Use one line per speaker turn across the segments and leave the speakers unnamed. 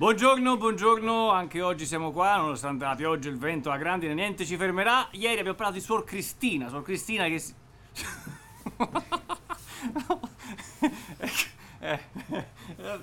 Buongiorno, buongiorno, anche oggi siamo qua, nonostante a pioggia, il vento, la grandine, niente ci fermerà. Ieri abbiamo parlato di Suor Cristina, Suor Cristina che si... eh, eh,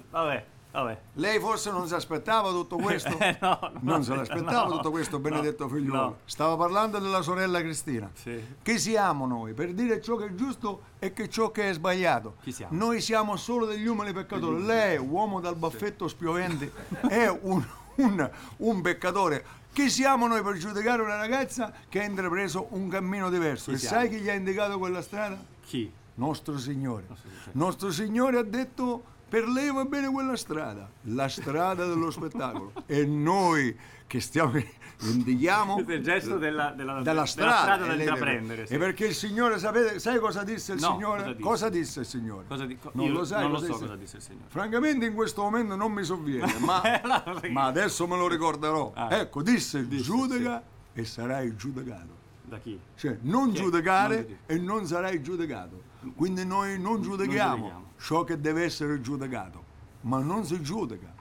vabbè, vabbè.
Lei forse non si aspettava tutto questo?
Eh, no, no,
non se l'aspettava
no,
tutto questo, benedetto figliuolo. Stava parlando della sorella Cristina.
Sì.
Chi siamo noi per dire ciò che è giusto e che ciò che è sbagliato?
Chi siamo?
Noi siamo solo degli umili peccatori. Lei, uomo dal baffetto spiovente, è un, un- un peccatore. Chi siamo noi per giudicare una ragazza che ha intrapreso un cammino diverso?
Chi
e
siamo?
sai chi gli ha indicato quella strada?
Chi?
Nostro Signore.
Signore.
Nostro Signore ha detto per lei va bene quella strada, la strada dello spettacolo. e noi che stiamo indichiamo
il gesto della, della,
della strada,
da intraprendere. sì.
E perché il Signore, sapete, sai cosa disse il
No,
Signore?
cosa disse?
il Signore?
Cosa di- co-
non lo sai
non lo
cosa
so
disse?
cosa disse il Signore.
Francamente in questo momento non mi sovviene, ma,
perché-
ma adesso me lo ricorderò.
Ah.
ecco, disse,
Disse,
giudica e sarai giudicato.
Da chi?
Cioè, non
Chi
giudicare
Non
e non sarai giudicato. Quindi noi non giudichiamo,
giudichiamo.
ciò che deve essere giudicato, ma non si giudica.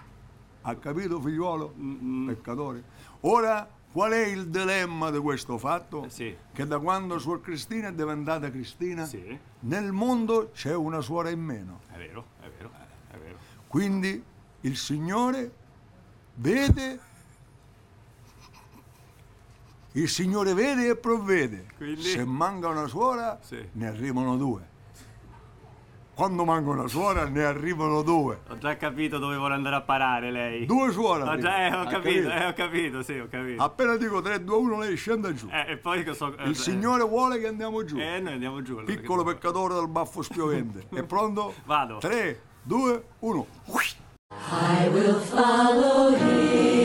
Ha capito, figliuolo?
Mm,
Peccatore. Ora, qual è il dilemma di questo fatto?
Eh, sì.
Che da quando Suor Cristina è diventata Cristina,
Sì,
nel mondo c'è una suora in meno.
è vero, è vero, è vero.
Quindi il Signore vede, il Signore vede e provvede.
Quindi?
Se manca una suora,
Sì.
ne arrivano due. Quando manca una suora, ne arrivano due.
Ho già capito dove vuole andare a parare lei.
Due suore.
Ho, già, eh, ho
Ha
capito, eh, ho capito, sì, ho capito.
Appena dico 3, 2, 1, lei scende giù.
Eh, e poi che so... eh,
il Signore vuole che andiamo giù.
Eh, noi andiamo giù. allora,
Piccolo peccatore dal baffo spiovente. È pronto?
Vado.
3, 2, 1.
I will follow him,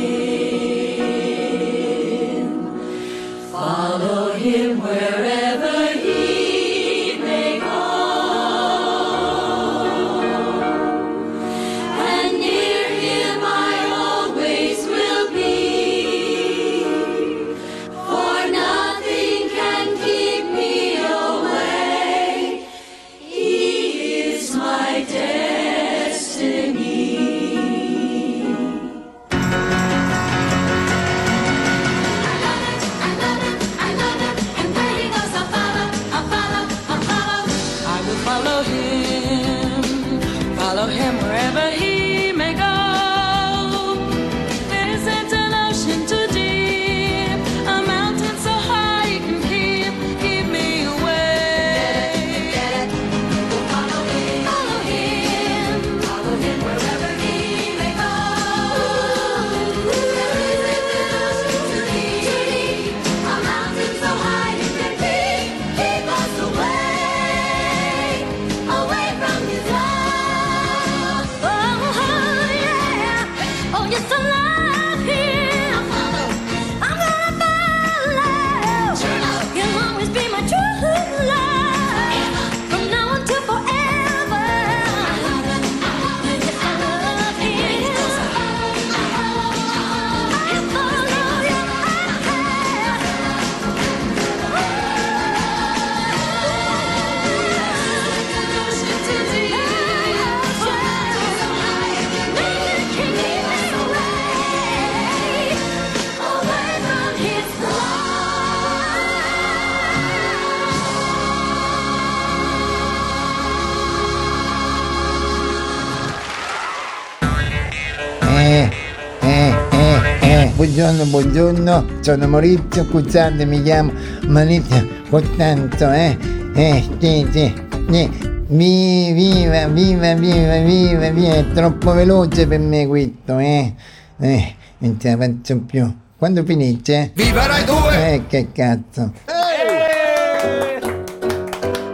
buongiorno, buongiorno, sono Maurizio, scusate, mi chiamo Maurizio Costanzo, eh, eh, sì, sì, eh, vi- viva, viva, viva, viva, viva, è troppo veloce per me questo, eh, eh, non ce la faccio più. Quando finisce?
Viva Rai 2!
Eh, che cazzo.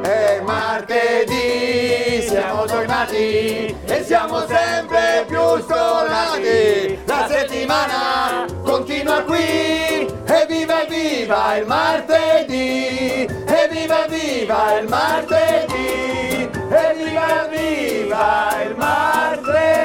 È martedì, siamo tornati e siamo sempre più stonati. Il martedì! E viva il martedì! E viva viva il martedì!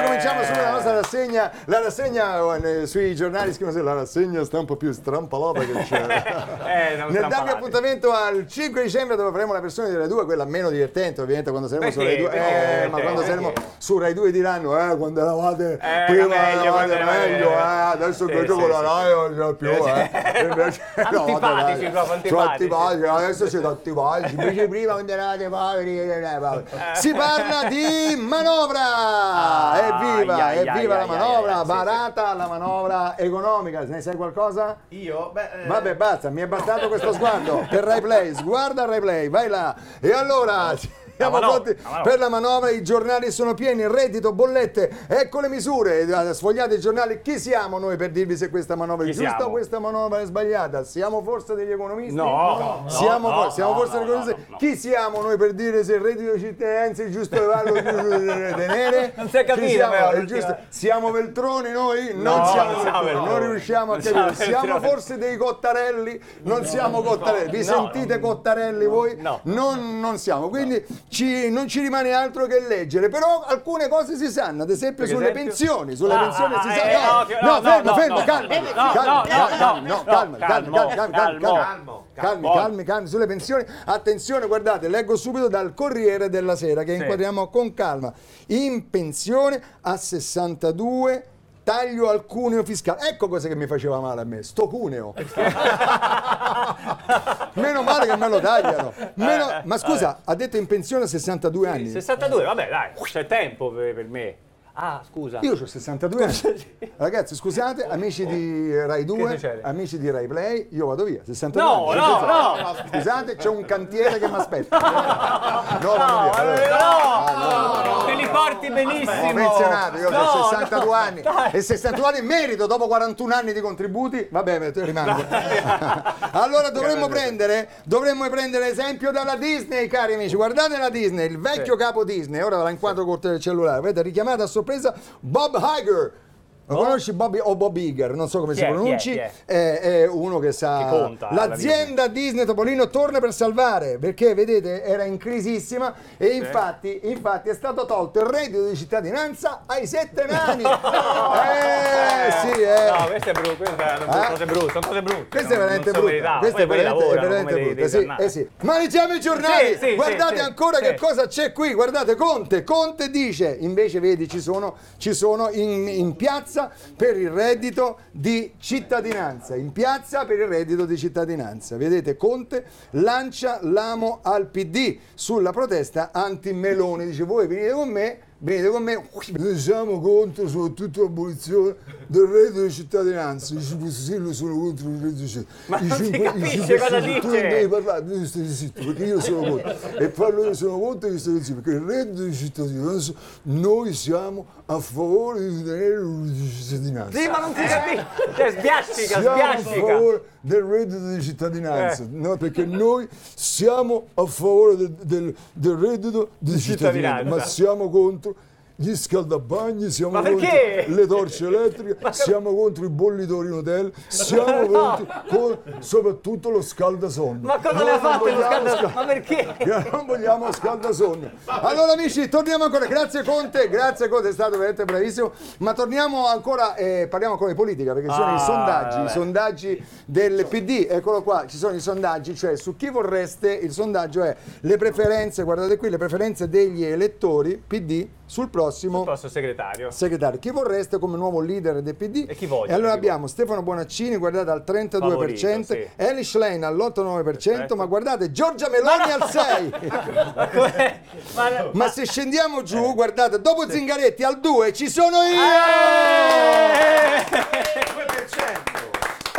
Allora cominciamo subito la nostra rassegna la rassegna eh, sui giornali scrivono sempre, la rassegna sta un po' più strampalata che c'è.
Eh,
Nel darvi appuntamento al 5 dicembre dove faremo la versione delle due, quella meno divertente ovviamente quando saremo su
Perché?
Rai 2.
Perché?
Eh, ma quando saremo su Rai 2 diranno, eh, quando eravate
era
prima
meglio,
eravate meglio,
meglio.
eh, adesso
Sì,
che gioco la. Rai non c'è più, eh. Invece,
Antipatici,
dai,
proprio antipatici.
antipatici, adesso siete antipatici, invece prima quando eravate poveri. eh, eh, poveri. Si parla di manovra! Evviva,
ai,
evviva
ai,
la manovra,
sì,
barata la manovra economica, ne sai qualcosa?
Io? Beh, eh,
Vabbè, basta, mi è bastato questo sguardo per Rai Play. Sguarda Rai Play, vai là. E allora. Siamo
manovra,
pronti
la
per la manovra, i giornali sono pieni, reddito, bollette, ecco le misure, Eh, sfogliate i giornali, chi siamo noi per dirvi se questa manovra è
Chi
giusta o
siamo?
questa manovra è sbagliata? Siamo forse degli economisti?
No, no,
siamo,
no,
for- siamo
no,
forse degli economisti?
no, no.
Chi siamo noi per dire se il reddito di cittadinanza è giusto livello di tenere?
Non si è capito,
siamo?
però,
È giusto? Siamo Veltroni noi? Non
No,
siamo Veltroni, non riusciamo a capire.
siamo
forse dei Cottarelli? Non siamo Cottarelli. Vi sentite Cottarelli voi?
No.
Non, non siamo. Quindi ci- non ci rimane altro che leggere. Però alcune cose si sanno, ad esempio
Per
sulle
esempio?
pensioni. Sulle
Ah,
pensioni
ah,
si
eh,
sa.
no,
No, no, fermo, fermo, calma. calma, calma, calma, calma, calma,
calmo,
calma, sulle pensioni. Attenzione, guardate, leggo subito dal Corriere della Sera che
Sì.
inquadriamo con calma. In pensione a 62 taglio al cuneo fiscale. Ecco cosa che mi faceva male a me, sto cuneo. Meno male che me lo tagliano. Meno- Ma scusa, ha detto in pensione a 62 anni.
62, vabbè, dai, c'è tempo per me. Ah, scusa.
Io ho 62 anni. Ragazzi, scusate, amici di Rai 2,
succede?
amici di Rai Play, io vado via. 62
No,
anni.
no,
Scusate.
no.
Scusate, c'è un cantiere che mi aspetta. No, vado
No,
Ah,
no, te li porti benissimo.
Ho pensionato, io
No,
ho 62
no,
anni e 62 anni merito dopo 41 anni di contributi, vabbè, rimango. allora dovremmo prendere, dovremmo prendere esempio dalla Disney, cari amici. Guardate la Disney, il vecchio capo Disney, ora la inquadro col cellulare, vedete richiamato a sorpresa Bob Iger. Lo conosci Bobby o Bob Iger? Non so come si
è? Chi è?
pronunci.
Chi è?
È, è uno che sa.
Che conta
L'azienda Disney Topolino torna per salvare perché vedete era in crisissima e infatti, infatti è stato tolto il reddito di cittadinanza ai sette nani. eh sì, eh.
No, queste è brutto, queste sono
Eh?
cose brutte, sono cose brutte.
Questa è
non-
veramente
so
brutta. Questa è veramente, è veramente brutta.
dei
Sì, eh sì. Ma leggiamo i giornali.
Sì, sì,
Guardate
sì,
ancora
sì.
che cosa c'è qui. Guardate Conte. Conte dice, invece vedi ci sono, ci sono in, in piazza per il reddito di cittadinanza. In piazza per il reddito di cittadinanza. Vedete Conte lancia l'amo al PD sulla protesta anti-Meloni. Dice voi venite con me. Venite con me, noi siamo contro soprattutto l'abolizione del reddito di cittadinanza. I 5 Stelle sono contro il reddito di cittadinanza.
Ma non si capisce cosa
Stelle- Tu
dice.
non devi parlare, tu stai zitto perché io sono contro. E parlo io sono contro e sto zitto perché il reddito di cittadinanza noi siamo a favore di tenere il reddito di cittadinanza.
Sì, ma non si capisce. Cioè, sbiascica,
Siamo a
sbiascica.
favore del reddito di cittadinanza,
Eh.
no, perché noi siamo a favore del, del- del reddito di cittadinanza,
cittadinanza.
ma siamo contro gli scaldabagni, siamo contro le torce elettriche, siamo contro i bollitori in hotel, siamo contro con- soprattutto lo scaldasonno.
Ma cosa le ha fatto lo
vogliamo
scalda?
scal-
Ma perché?
non vogliamo scaldasogno. Allora amici, torniamo ancora. Grazie Conte, grazie Conte, è stato veramente bravissimo. Ma torniamo ancora, eh, parliamo ancora di politica, perché ci sono
Ah,
i sondaggi,
vabbè.
i sondaggi del PD. Eccolo qua, ci sono i sondaggi, cioè su chi vorreste, il sondaggio è le preferenze, guardate qui, le preferenze degli elettori PD sul prossimo
Posso segretario.
segretario. Chi vorreste come nuovo leader del PD?
E chi vogliono,
E allora abbiamo Stefano Bonaccini, guardate al 32%,
Favorito, sì.
Eli Schlein all'8-9%,
Perfetto.
ma guardate Giorgia Meloni al 6%.
Ma? Ma,
Ma se scendiamo giù, guardate, dopo Zingaretti al 2 ci sono io!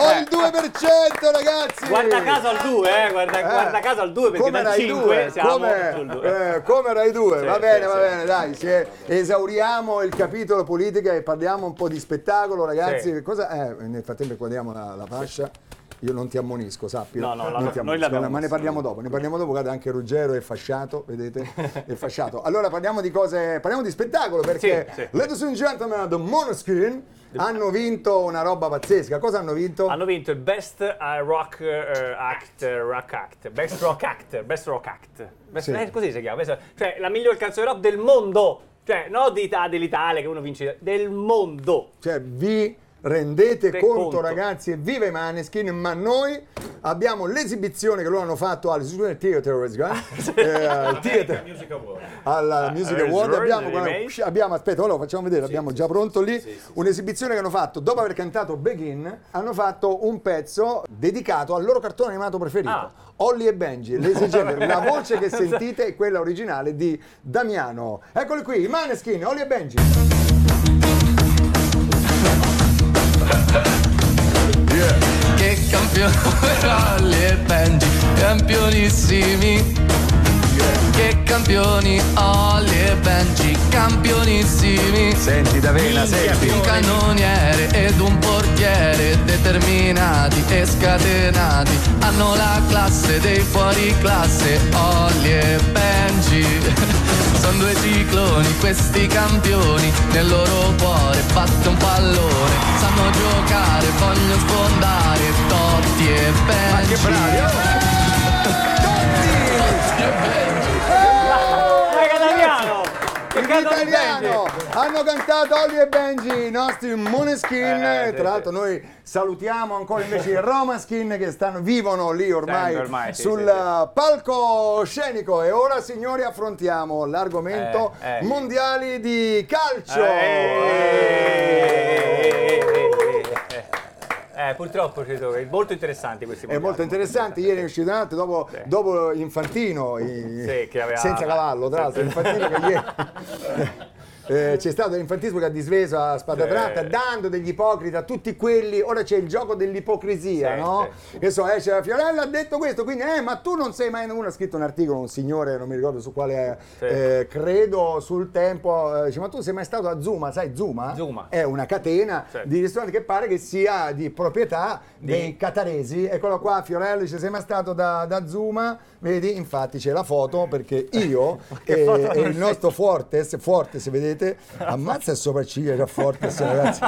Ho il 2%, ragazzi!
Eh! Guarda caso al 2, eh, guarda, guarda caso al 2 perché
come
dal
Rai
5
2,
siamo
come,
sul 2.
eh, come Rai 2,
Sì,
va
sì,
bene, va
sì.
bene, dai, è- esauriamo il capitolo politica e parliamo un po' di spettacolo, ragazzi. Cosa, eh, nel frattempo guardiamo la, la fascia. Io non ti ammonisco, sappilo.
No, no,
Non
la-
ti ammonisco,
l'abbiamo
ma ne parliamo dopo, ne parliamo dopo, guarda anche Ruggero è fasciato, vedete? È fasciato. Allora parliamo di cose, parliamo di spettacolo perché
Sì, sì.
Ladies and Gentlemen, The Monoscreen hanno vinto una roba pazzesca. Cosa hanno vinto?
Hanno vinto il Best eh, Rock eh, Act, Rock Act, Best Rock Act, Best Rock Act. Best-
Sì.
eh, così si chiama. Cioè la miglior canzone rock del mondo. Cioè, non Ita- dell'Italia che uno vince, del mondo.
Cioè, vi rendete
Te
conto,
conto.
ragazzi, e viva i Maneskin, ma noi abbiamo l'esibizione che loro hanno fatto all'Istituto Theater, eh, al Theater, alla Music
eh,
Award, abbiamo, guarda, abbiamo, aspetta, ora lo facciamo vedere, abbiamo già pronto lì, un'esibizione che hanno fatto, dopo aver cantato Begin, hanno fatto un pezzo dedicato al loro cartone animato preferito.
Ah.
Ollie e Benji, la voce che sentite è quella originale di Damiano. Eccoli qui, i Maneskin, Ollie e Benji.
Che campioni e Benji, campionissimi. Che campioni Olli e Benji, campionissimi.
Senti Davena, senti.
Un cannoniere ed un portiere determinati e scatenati hanno la classe dei fuori classe Olli e Benji sono due cicloni questi campioni nel loro cuore batte un pallone. Sanno giocare vogliono sfondare Totti e Benji
Che bravi,
Mega Damiano! Che
In
cazzo di
italiano hanno cantato Ollie e Benji, i nostri Moneskin.
Eh, sì,
Tra l'altro, noi salutiamo ancora invece i Romaskin che stanno, vivono lì ormai,
Sempre ormai, sì,
sul
sì,
uh, palco scenico. E ora, signori, affrontiamo l'argomento
Eh, eh.
mondiali di calcio.
Eh, purtroppo ci sono, è molto interessanti questi
È molto interessante, ieri è uscito un altro dopo, dopo Infantino, i-
Sì, aveva-
senza cavallo tra l'altro, Infantino che ieri eh, c'è stato l'infantismo che ha disveso a spada
Sì.
tratta, dando degli ipocriti a tutti quelli, ora c'è il gioco dell'ipocrisia,
Sì,
no? Che so, esce la Fiorella ha detto questo, quindi eh, ma tu non sei mai, uno ha scritto un articolo, un signore, non mi ricordo su quale,
Sì.
eh, credo sul tempo, eh, dice ma tu sei mai stato a Zuma, sai Zuma?
Zuma.
È una catena
Sì.
di ristoranti che pare che sia di proprietà dei cataresi. Eccolo qua, Fiorello dice: Sei mai stato da, da Zuma? Vedi, infatti c'è la foto perché io e, e il nostro Fortes, Fortes, vedete, ammazza il sopracciglia da Fortes, ragazzi.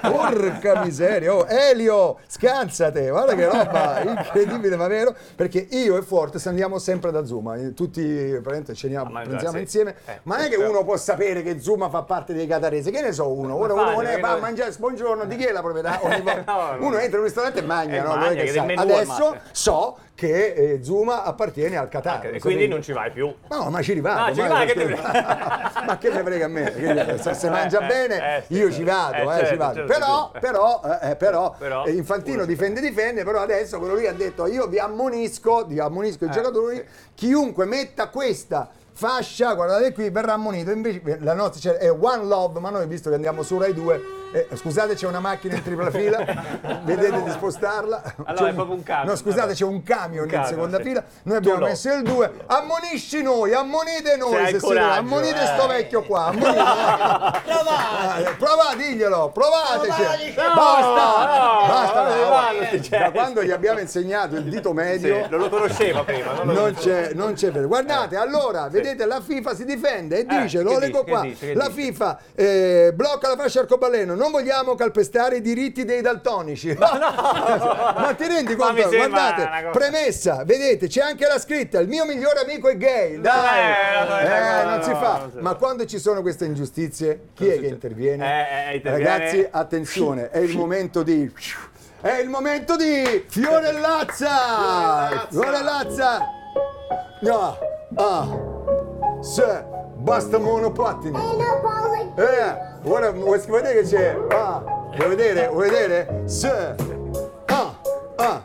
Porca miseria, oh, Elio, scansate, guarda che roba incredibile, ma vero? Perché io e Fortes andiamo sempre da Zuma, eh, tutti praticamente ceniamo,
A mangiare,
pranziamo
sì.
insieme,
Eh,
ma non è che
certo.
uno può sapere che Zuma fa parte dei cataresi, che ne so uno, ora uno ne
che
va a mangiare, buongiorno, di chi è la proprietà? Volta-
No, no.
uno entra in un ristorante e mangia,
E
no? Lui che
che
Adesso so che eh, Zuma appartiene al Qatar.
E
lo
quindi non ci vai più.
No, ma ci rivado.
Ah, ci
ma-
vai, che te-
ma che me frega me? Che- Se, se mangia
Eh,
bene,
eh, sì,
io ci vado,
eh,
eh,
certo,
ci vado.
certo,
però,
certo.
però, eh, eh, però,
Però,
eh, Infantino difende, difende, però adesso quello lì ha detto io vi ammonisco, vi ammonisco i
Eh,
giocatori, chiunque metta questa fascia, guardate qui, verrà ammonito. Invece la nostra cioè, è One Love, ma noi visto che andiamo su Rai 2, eh, scusate c'è una macchina in tripla fila, vedete di spostarla.
Allora,
C'è
è
un-
proprio un camion.
No, scusate, c'è un camion in
camion,
seconda
sì.
fila. Noi abbiamo
Tu no.
messo il 2. Ammonisci noi, ammonite noi,
Se
se
coraggio,
ammonite
eh.
sto vecchio qua. Ammonite. provate, provate, diglielo, provateci. Basta,
no,
basta.
no,
no.
vanno, sti
Da
gesti.
quando gli abbiamo insegnato il dito medio.
Sì, non lo conosceva prima. Non lo
Non c'è, non c'è Guardate, allora, vedete, la FIFA si difende e
Eh,
dice,
che
lo leggo qua,
dice,
la
dice?
FIFA eh, blocca la fascia arcobaleno, non vogliamo calpestare i diritti dei daltonici. Ma ti rendi
Ma
conto?
mi sembra
Guardate, premessa, vedete, c'è anche la scritta, il mio migliore amico è gay. Dai,
Eh, no, no,
Eh,
no,
non
no,
si
no,
fa. Ma quando ci sono queste ingiustizie, chi è che interviene?
Eh, eh, interviene-
Ragazzi, attenzione, è il momento di... È il momento di Fiorellazza! Fiorellazza! No, ah, se, basta monopattini. Eh, ora vuoi vedere che c'è? Ah, vuoi vedere? Vuoi vedere? Se, ah, ah,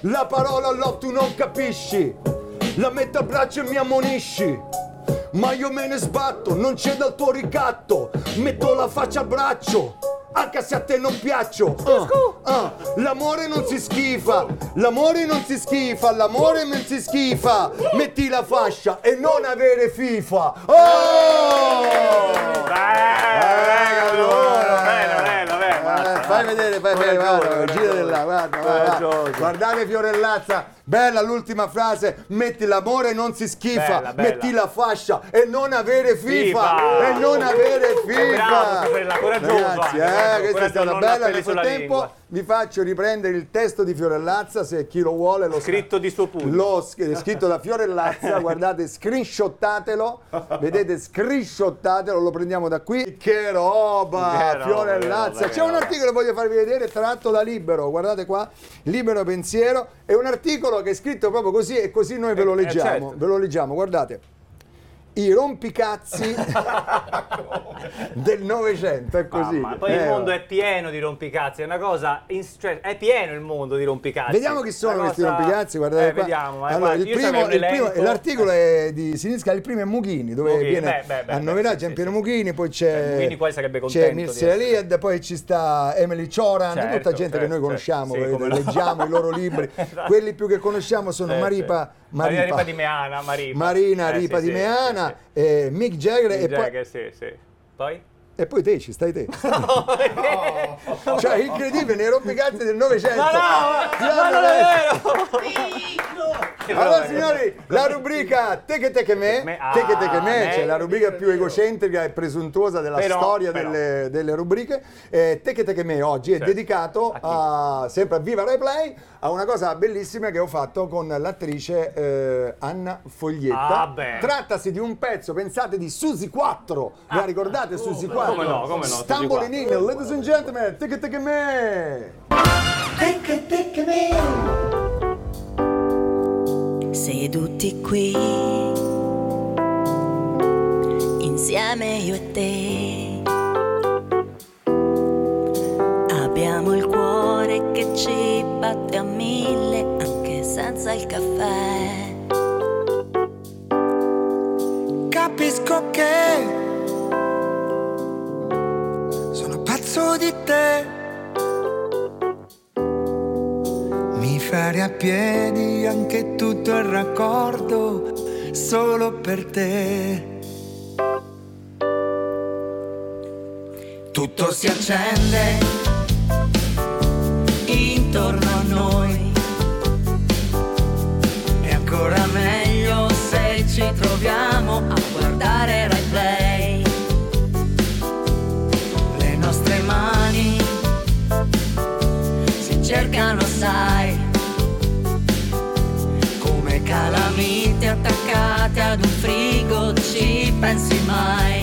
la parola love tu non capisci, la metto a braccio e mi ammonisci. Ma io me ne sbatto, non c'è dal tuo ricatto, metto la faccia al braccio. Anche se a te non piaccio. Ah, ah, L'amore non si schifa. L'amore non si schifa L'amore non si schifa. Metti la fascia e non avere FIFA. Oh!
Bello, bello, bello,
Eh,
basta.
fai vedere, fai vedere, guarda, gira di là, guarda. Guardate Fiorellazza, Bella l'ultima frase, metti l'amore non si schifa,
Bella, bella.
metti la fascia e non avere FIFA,
FIFA.
e non avere FIFA.
Bravo, Fiorella, coraggioso
Ragazzi,
anche,
eh, questa è stata bella. Nel frattempo. Vi faccio riprendere il testo di Fiorellazza, se chi lo vuole lo
Scritto di suo pugno.
Lo sch- scritto da Fiorellazza, guardate, screenshottatelo, vedete, screenshottatelo, lo prendiamo da qui. Che roba,
Che
Fiorellazza.
roba,
C'è un articolo che voglio farvi vedere tratto da Libero, guardate qua, Libero Pensiero, è un articolo che è scritto proprio così e così noi ve lo
Eh,
leggiamo,
certo.
ve lo leggiamo, guardate. I rompicazzi del Novecento, è così.
Mamma, poi il
Eh,
mondo è pieno di rompicazzi, è una cosa, ins- cioè, è pieno il mondo di rompicazzi.
Vediamo chi sono
Una
questi
cosa-
rompicazzi, guardate
eh,
qua.
vediamo, ma
Allora,
guarda,
il primo, il primo- l'articolo è di Sinisca, il primo è Mughini, dove
Mughini,
viene
beh, beh,
annoverato
sì,
Giampiero
sì.
Mughini, poi c'è,
Eh, Mughini qua sarebbe
c'è Mircea poi ci sta Emily Choran,
Certo,
tutta gente che
certo,
noi conosciamo,
certo. Sì, come no.
leggiamo i loro libri.
Esatto.
Quelli più che conosciamo sono Maripa, Maripa-
Ripa di Meana, Maripa.
Marina
Eh,
Ripa di Meana,
sì,
eh, Mick Jagger
sì.
e, poi,
Jagger, sì, sì. Poi?
e poi te, ci stai te. cioè, incredibile, nei rompicazzi del Novecento.
Ma no,
hanno
non è
messo-
vero!
Allora signori, la rubrica Te che te che me,
Me-
te che te che
ah,
me,
me.
cioè la rubrica più egocentrica e presuntuosa della
Però,
storia
però.
Delle, delle rubriche. Eh, te che te che me oggi è
Certo.
dedicato
A
a, sempre a Viva Rai Play a una cosa bellissima che ho fatto con l'attrice eh, Anna Foglietta.
Ah, beh.
Trattasi di un pezzo, pensate, di Susi 4. Vi la ricordate Susi 4?
Ah. Come no, come no,
Stumbling
4.
in, ladies and gentlemen, te che te che me.
Seduti qui. Insieme io e te. Abbiamo il cuore che ci batte a mille anche senza il caffè.
Capisco che sono pazzo di te. Farei a piedi anche tutto il raccordo solo per te. Tutto si accende intorno ci pensi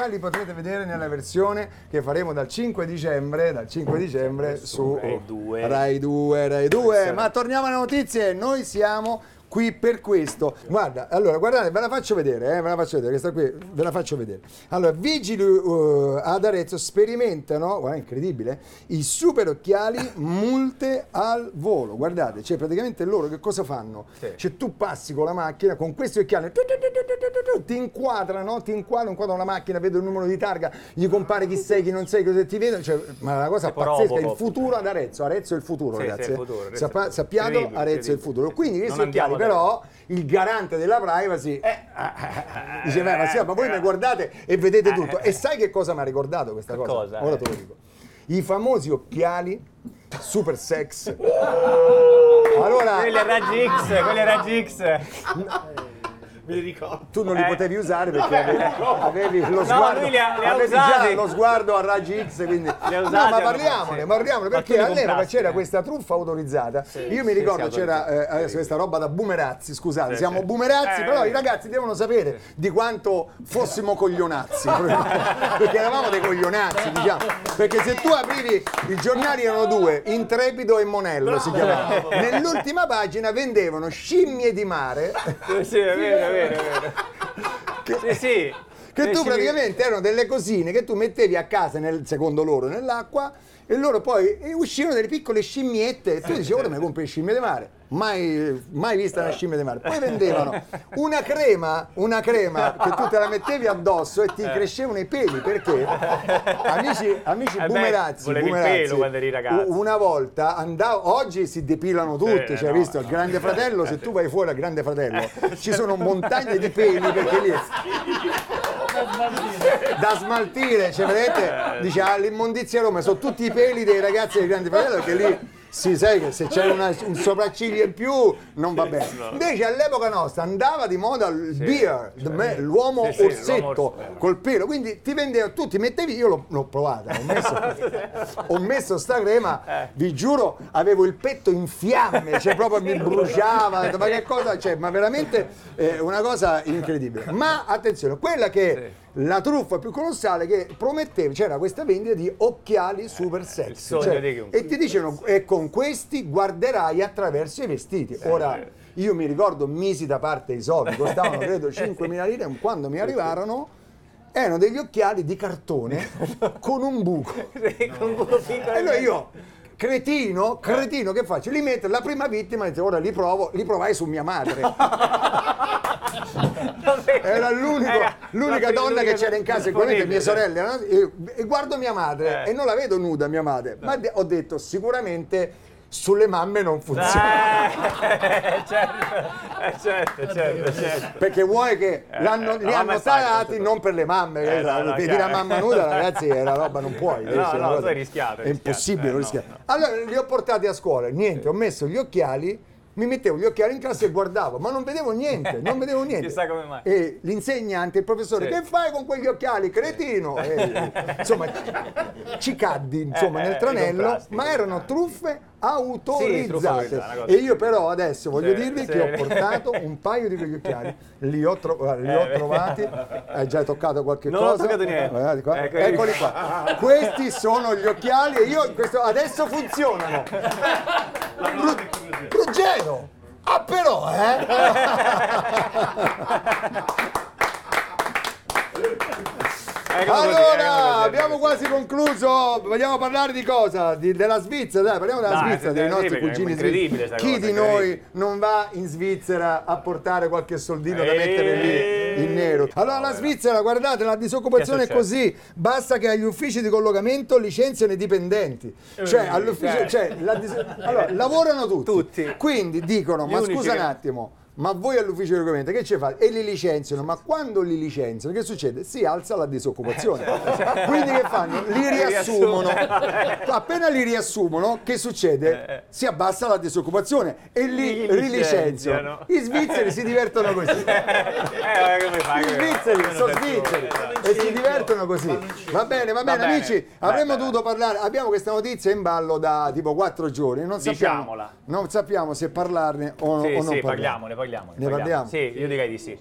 varietà li potrete vedere nella versione che faremo dal 5 dicembre, dal 5 dicembre su
Rai 2.
Rai 2, Rai 2. Ma torniamo alle notizie, noi siamo qui per questo. Guarda, allora, guardate, ve la faccio vedere, eh, ve la faccio vedere, questa qui, ve la faccio vedere. Allora, vigili uh, ad Arezzo sperimentano, guarda, incredibile, i super occhiali multe al volo. Guardate, cioè praticamente loro che cosa fanno?
Sì.
Cioè tu passi con la macchina con questi occhiali, tu, tu, tu, ti inquadrano, ti inquadrano, inquadrano la macchina, vedo il numero di targa, gli compare chi sei, chi non sei, cosa ti vedono, cioè, ma la cosa
Tipo
pazzesca, il
Robocop.
futuro ad Arezzo, Arezzo è il futuro
Sì, sì,
ragazzi.
il
eh.
futuro, Arezzo il futuro.
sappiatelo,
Incredibile,
Arezzo è il futuro. Quindi questi occhiali però, il garante della privacy, eh, dice, beh, ma, sì, ma voi mi guardate e vedete tutto. E sai che cosa mi ha ricordato questa cosa?
Cosa,
Ora te lo dico. I famosi occhiali super sex. Allora,
Quelli a raggi X, quelli a raggi X. li ricordo.
tu non li
Eh.
potevi usare perché avevi, avevi lo
No,
sguardo,
lui li ha- ha
avevi già lo sguardo a raggi X, quindi no, ma parliamone,
sì.
parliamone perché all'epoca c'era
eh.
questa truffa autorizzata. Io mi
sì,
ricordo
sì,
c'era eh, adesso questa roba da boomerazzi, scusate,
Sì,
siamo
sì.
boomerazzi,
Eh,
però i ragazzi devono sapere di quanto fossimo coglionazzi, perché eravamo dei coglionazzi, diciamo. Perché se tu aprivi i giornali erano due, Intrepido e Monello si chiamavano. Nell'ultima pagina vendevano scimmie di mare
Sì, sì, è vero, è vero, è vero. Sì, sì.
Che
Eh,
tu praticamente erano delle cosine che tu mettevi a casa nel secondo loro nell'acqua e loro poi e uscivano delle piccole scimmiette e tu dicevi ora mi compri le scimmie di mare mai, mai vista una scimmia di mare poi vendevano una crema una crema che tu te la mettevi addosso e ti crescevano i peli perché amici, amici
Eh beh,
bumerazzi, bumerazzi,
pelo quando eri ragazzo.
u- una volta andavo oggi si depilano tutti
Sì,
cioè
no.
visto il grande fratello se tu vai fuori al grande fratello ci sono montagne di peli perché lì da smaltire, cioè vedete, dice ah, l'immondizia a Roma, sono tutti i peli dei ragazzi del Grande Fratello che lì si sai che se c'è una- un sopracciglio in più non va bene. Invece all'epoca nostra andava di moda il beer, the man, l'uomo
Sì, sì,
orsetto
l'uomo
col pelo, quindi ti vendeva, tu ti mettevi, io l'ho, l'ho provata, ho messo, ho messo sta crema, vi giuro, avevo il petto in fiamme, cioè proprio mi bruciava, ma che cosa c'è? Ma veramente eh, una cosa incredibile. Ma attenzione, quella che la truffa più colossale che prometteva, c'era questa vendita di occhiali super sexy.
sogno
cioè,
di
e ti dicevano, e con questi guarderai attraverso i vestiti. Ora, io mi ricordo, misi da parte i soldi, costavano credo 5.000 lire, quando mi arrivarono erano degli occhiali di cartone con un buco.
Con un buco piccolo.
E allora io, cretino, cretino, che faccio? Li metto, la prima vittima, dice, ora li provo, li provai su mia madre. Era l'unica
la-
donna che
l'unica-
c'era in casa, e mie sorelle, e, e guardo mia madre
Eh.
e non la vedo nuda mia madre, ma de- ho detto sicuramente sulle mamme non funziona.
Eh, certo, eh, certo, certo, certo.
Perché vuoi che l'hanno-
eh,
li
la mamma
hanno
è
tarati
certo.
non per le mamme,
Eh,
eh,
no, no,
la
chiaro.
mamma nuda ragazzi è una roba non puoi.
No,
eh,
no, tu hai rischiato,
È impossibile,
Eh, no, no.
Allora li ho portati a scuola, niente, ho messo gli occhiali, mi mettevo gli occhiali in classe e guardavo, ma non vedevo niente, non vedevo niente.
Chissà come mai.
E l'insegnante, il professore,
Sì.
che fai con quegli occhiali, cretino? E, insomma, ci caddi insomma,
Eh,
nel
eh,
tranello, ma erano truffe autorizzate.
una cosa.
e io però adesso voglio
Sì,
dirvi
sì.
che ho portato un paio di quegli occhiali, li ho, tro- guarda, li ho
Eh,
trovati, hai già toccato qualche
Non ho
cosa?
toccato niente.
Qua.
Ecco,
Eccoli qua. Questi sono gli occhiali e io questo- adesso funzionano. Ru- Ruggero! Ah però, eh?
Così,
Allora,
così,
abbiamo quasi concluso. Vogliamo parlare di cosa? Di- della Svizzera, dai, parliamo della
Dai,
Svizzera, dei nostri cugini svizzeri. Chi
cosa,
di noi non va in Svizzera a portare qualche soldino da
Eh.
mettere lì in nero? Allora, la Svizzera, guardate, la disoccupazione è così. Basta che agli uffici di collocamento licenziano i dipendenti. Cioè, all'ufficio,
eh.
cioè, la dis- allora, lavorano tutti.
Tutti.
Quindi dicono,
Gli
ma
unici
scusa un attimo. Ma voi all'ufficio di collocamento che ci fate? E li licenziano, ma quando li licenziano che succede? Si alza la disoccupazione. Quindi che fanno? Li riassumono. Appena li riassumono, che succede? Si abbassa la disoccupazione e li
Li
rilicenziano.
licenziano.
I svizzeri si divertono così.
Eh?
I svizzeri sono svizzeri e si divertono così. Va bene, va bene, amici. Avremmo dovuto parlare. Abbiamo questa notizia in ballo da tipo quattro giorni. Non sappiamo, non sappiamo se parlarne o, o non parlarne.
parliamone, parliamone.
Ne parliamo?
Sì, io direi di sì.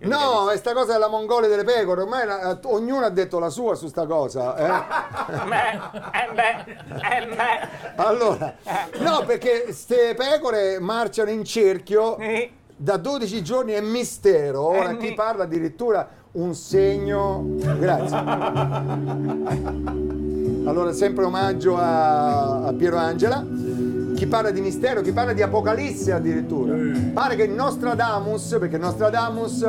Io
No, questa cosa della Mongolia delle pecore, ormai la- ognuno ha detto la sua su sta cosa. eh.
Beh, eh beh, eh beh.
Allora, no, perché queste pecore marciano in cerchio
Eh.
da 12 giorni è mistero. Ora
Eh,
chi parla addirittura un segno. Grazie. Allora, sempre omaggio a, a Piero Angela. Chi parla di mistero, chi parla di apocalisse addirittura. Pare che Nostradamus, perché Nostradamus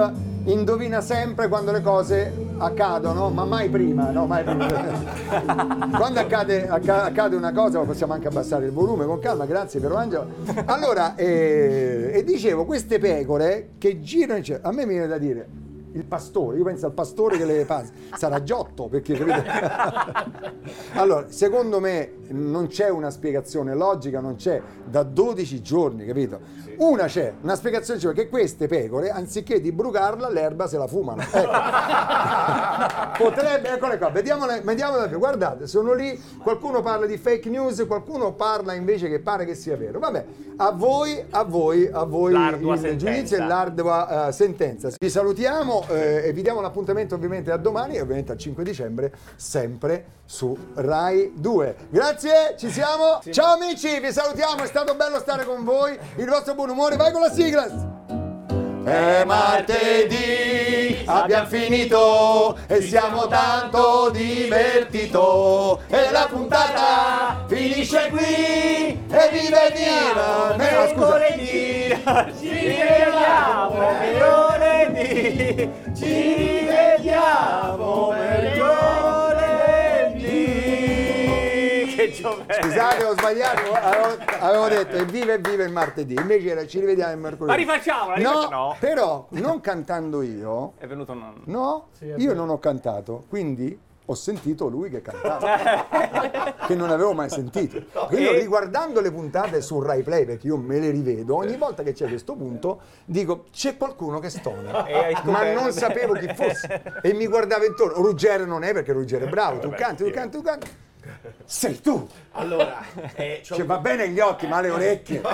indovina sempre quando le cose accadono, ma mai prima, no, mai prima. quando accade, acca- accade una cosa, possiamo anche abbassare il volume con calma, grazie Piero Angelo. Allora, eh, e dicevo, queste pecore che girano, cielo, a me mi viene da dire, il pastore, io penso al pastore che le passa, sarà Giotto perché capite? allora, secondo me non c'è una spiegazione logica, non c'è da 12 giorni, capito? Una c'è, una spiegazione c'è che queste pecore, anziché di brucarla, l'erba se la fumano. Ecco. Potrebbe, eccole qua, vediamole, vediamole. Guardate, sono lì, qualcuno parla di fake news, qualcuno parla invece che pare che sia vero. Vabbè, a voi, a voi, a voi
L'ardua
il
sentenza.
giudizio e l'ardua eh, sentenza. Vi salutiamo eh, e vi diamo l'appuntamento ovviamente a domani e ovviamente al 5 dicembre, sempre su Rai 2. Grazie, ci siamo. Ciao amici, vi salutiamo, è stato bello stare con voi. Il vostro buon umore, vai con la sigla. È martedì, abbiamo finito e siamo tanto divertito. E la puntata finisce qui e vive viva. No, scusa.
Ci vediamo ci vediamo mercoledì. Che giovedì.
Scusate, ho sbagliato, avevo, avevo detto e vive e vive il martedì, invece era ci rivediamo il mercoledì.
Ma rifacciamola,
No,
rifacciamo- no.
però non cantando io,
È venuto un...
no, io non ho cantato, quindi ho sentito lui che cantava, che non avevo mai sentito. Quindi io riguardando le puntate su Rai Play, perché io me le rivedo, ogni volta che c'è questo punto dico c'è qualcuno che stona, ma non sapevo chi fosse. E mi guardavo intorno, Ruggero non è perché Ruggero è bravo, tu canti, tu canti, tu canti. Sei tu!
Allora, eh,
Cioè, va bene gli occhi, ma le orecchie.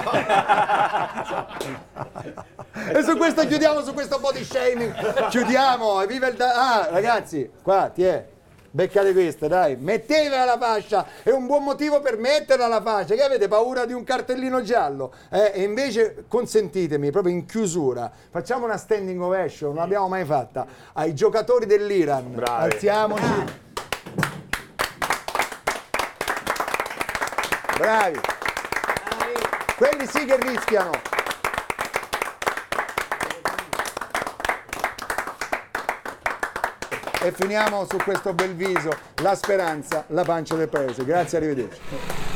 e su questo chiudiamo, su questo body shaming. Chiudiamo, e viva il... da- ah, ragazzi, qua, ti è. Beccate questa, dai, mettetela la fascia, è un buon motivo per metterla la fascia, che avete paura di un cartellino giallo, eh? e invece consentitemi, proprio in chiusura, facciamo una standing ovation, non l'abbiamo mai fatta, ai giocatori dell'Iran,
Bravi.
alziamoci, bravi, quelli sì che rischiano. E finiamo su questo bel viso, la speranza, la pancia del paese. Grazie, arrivederci.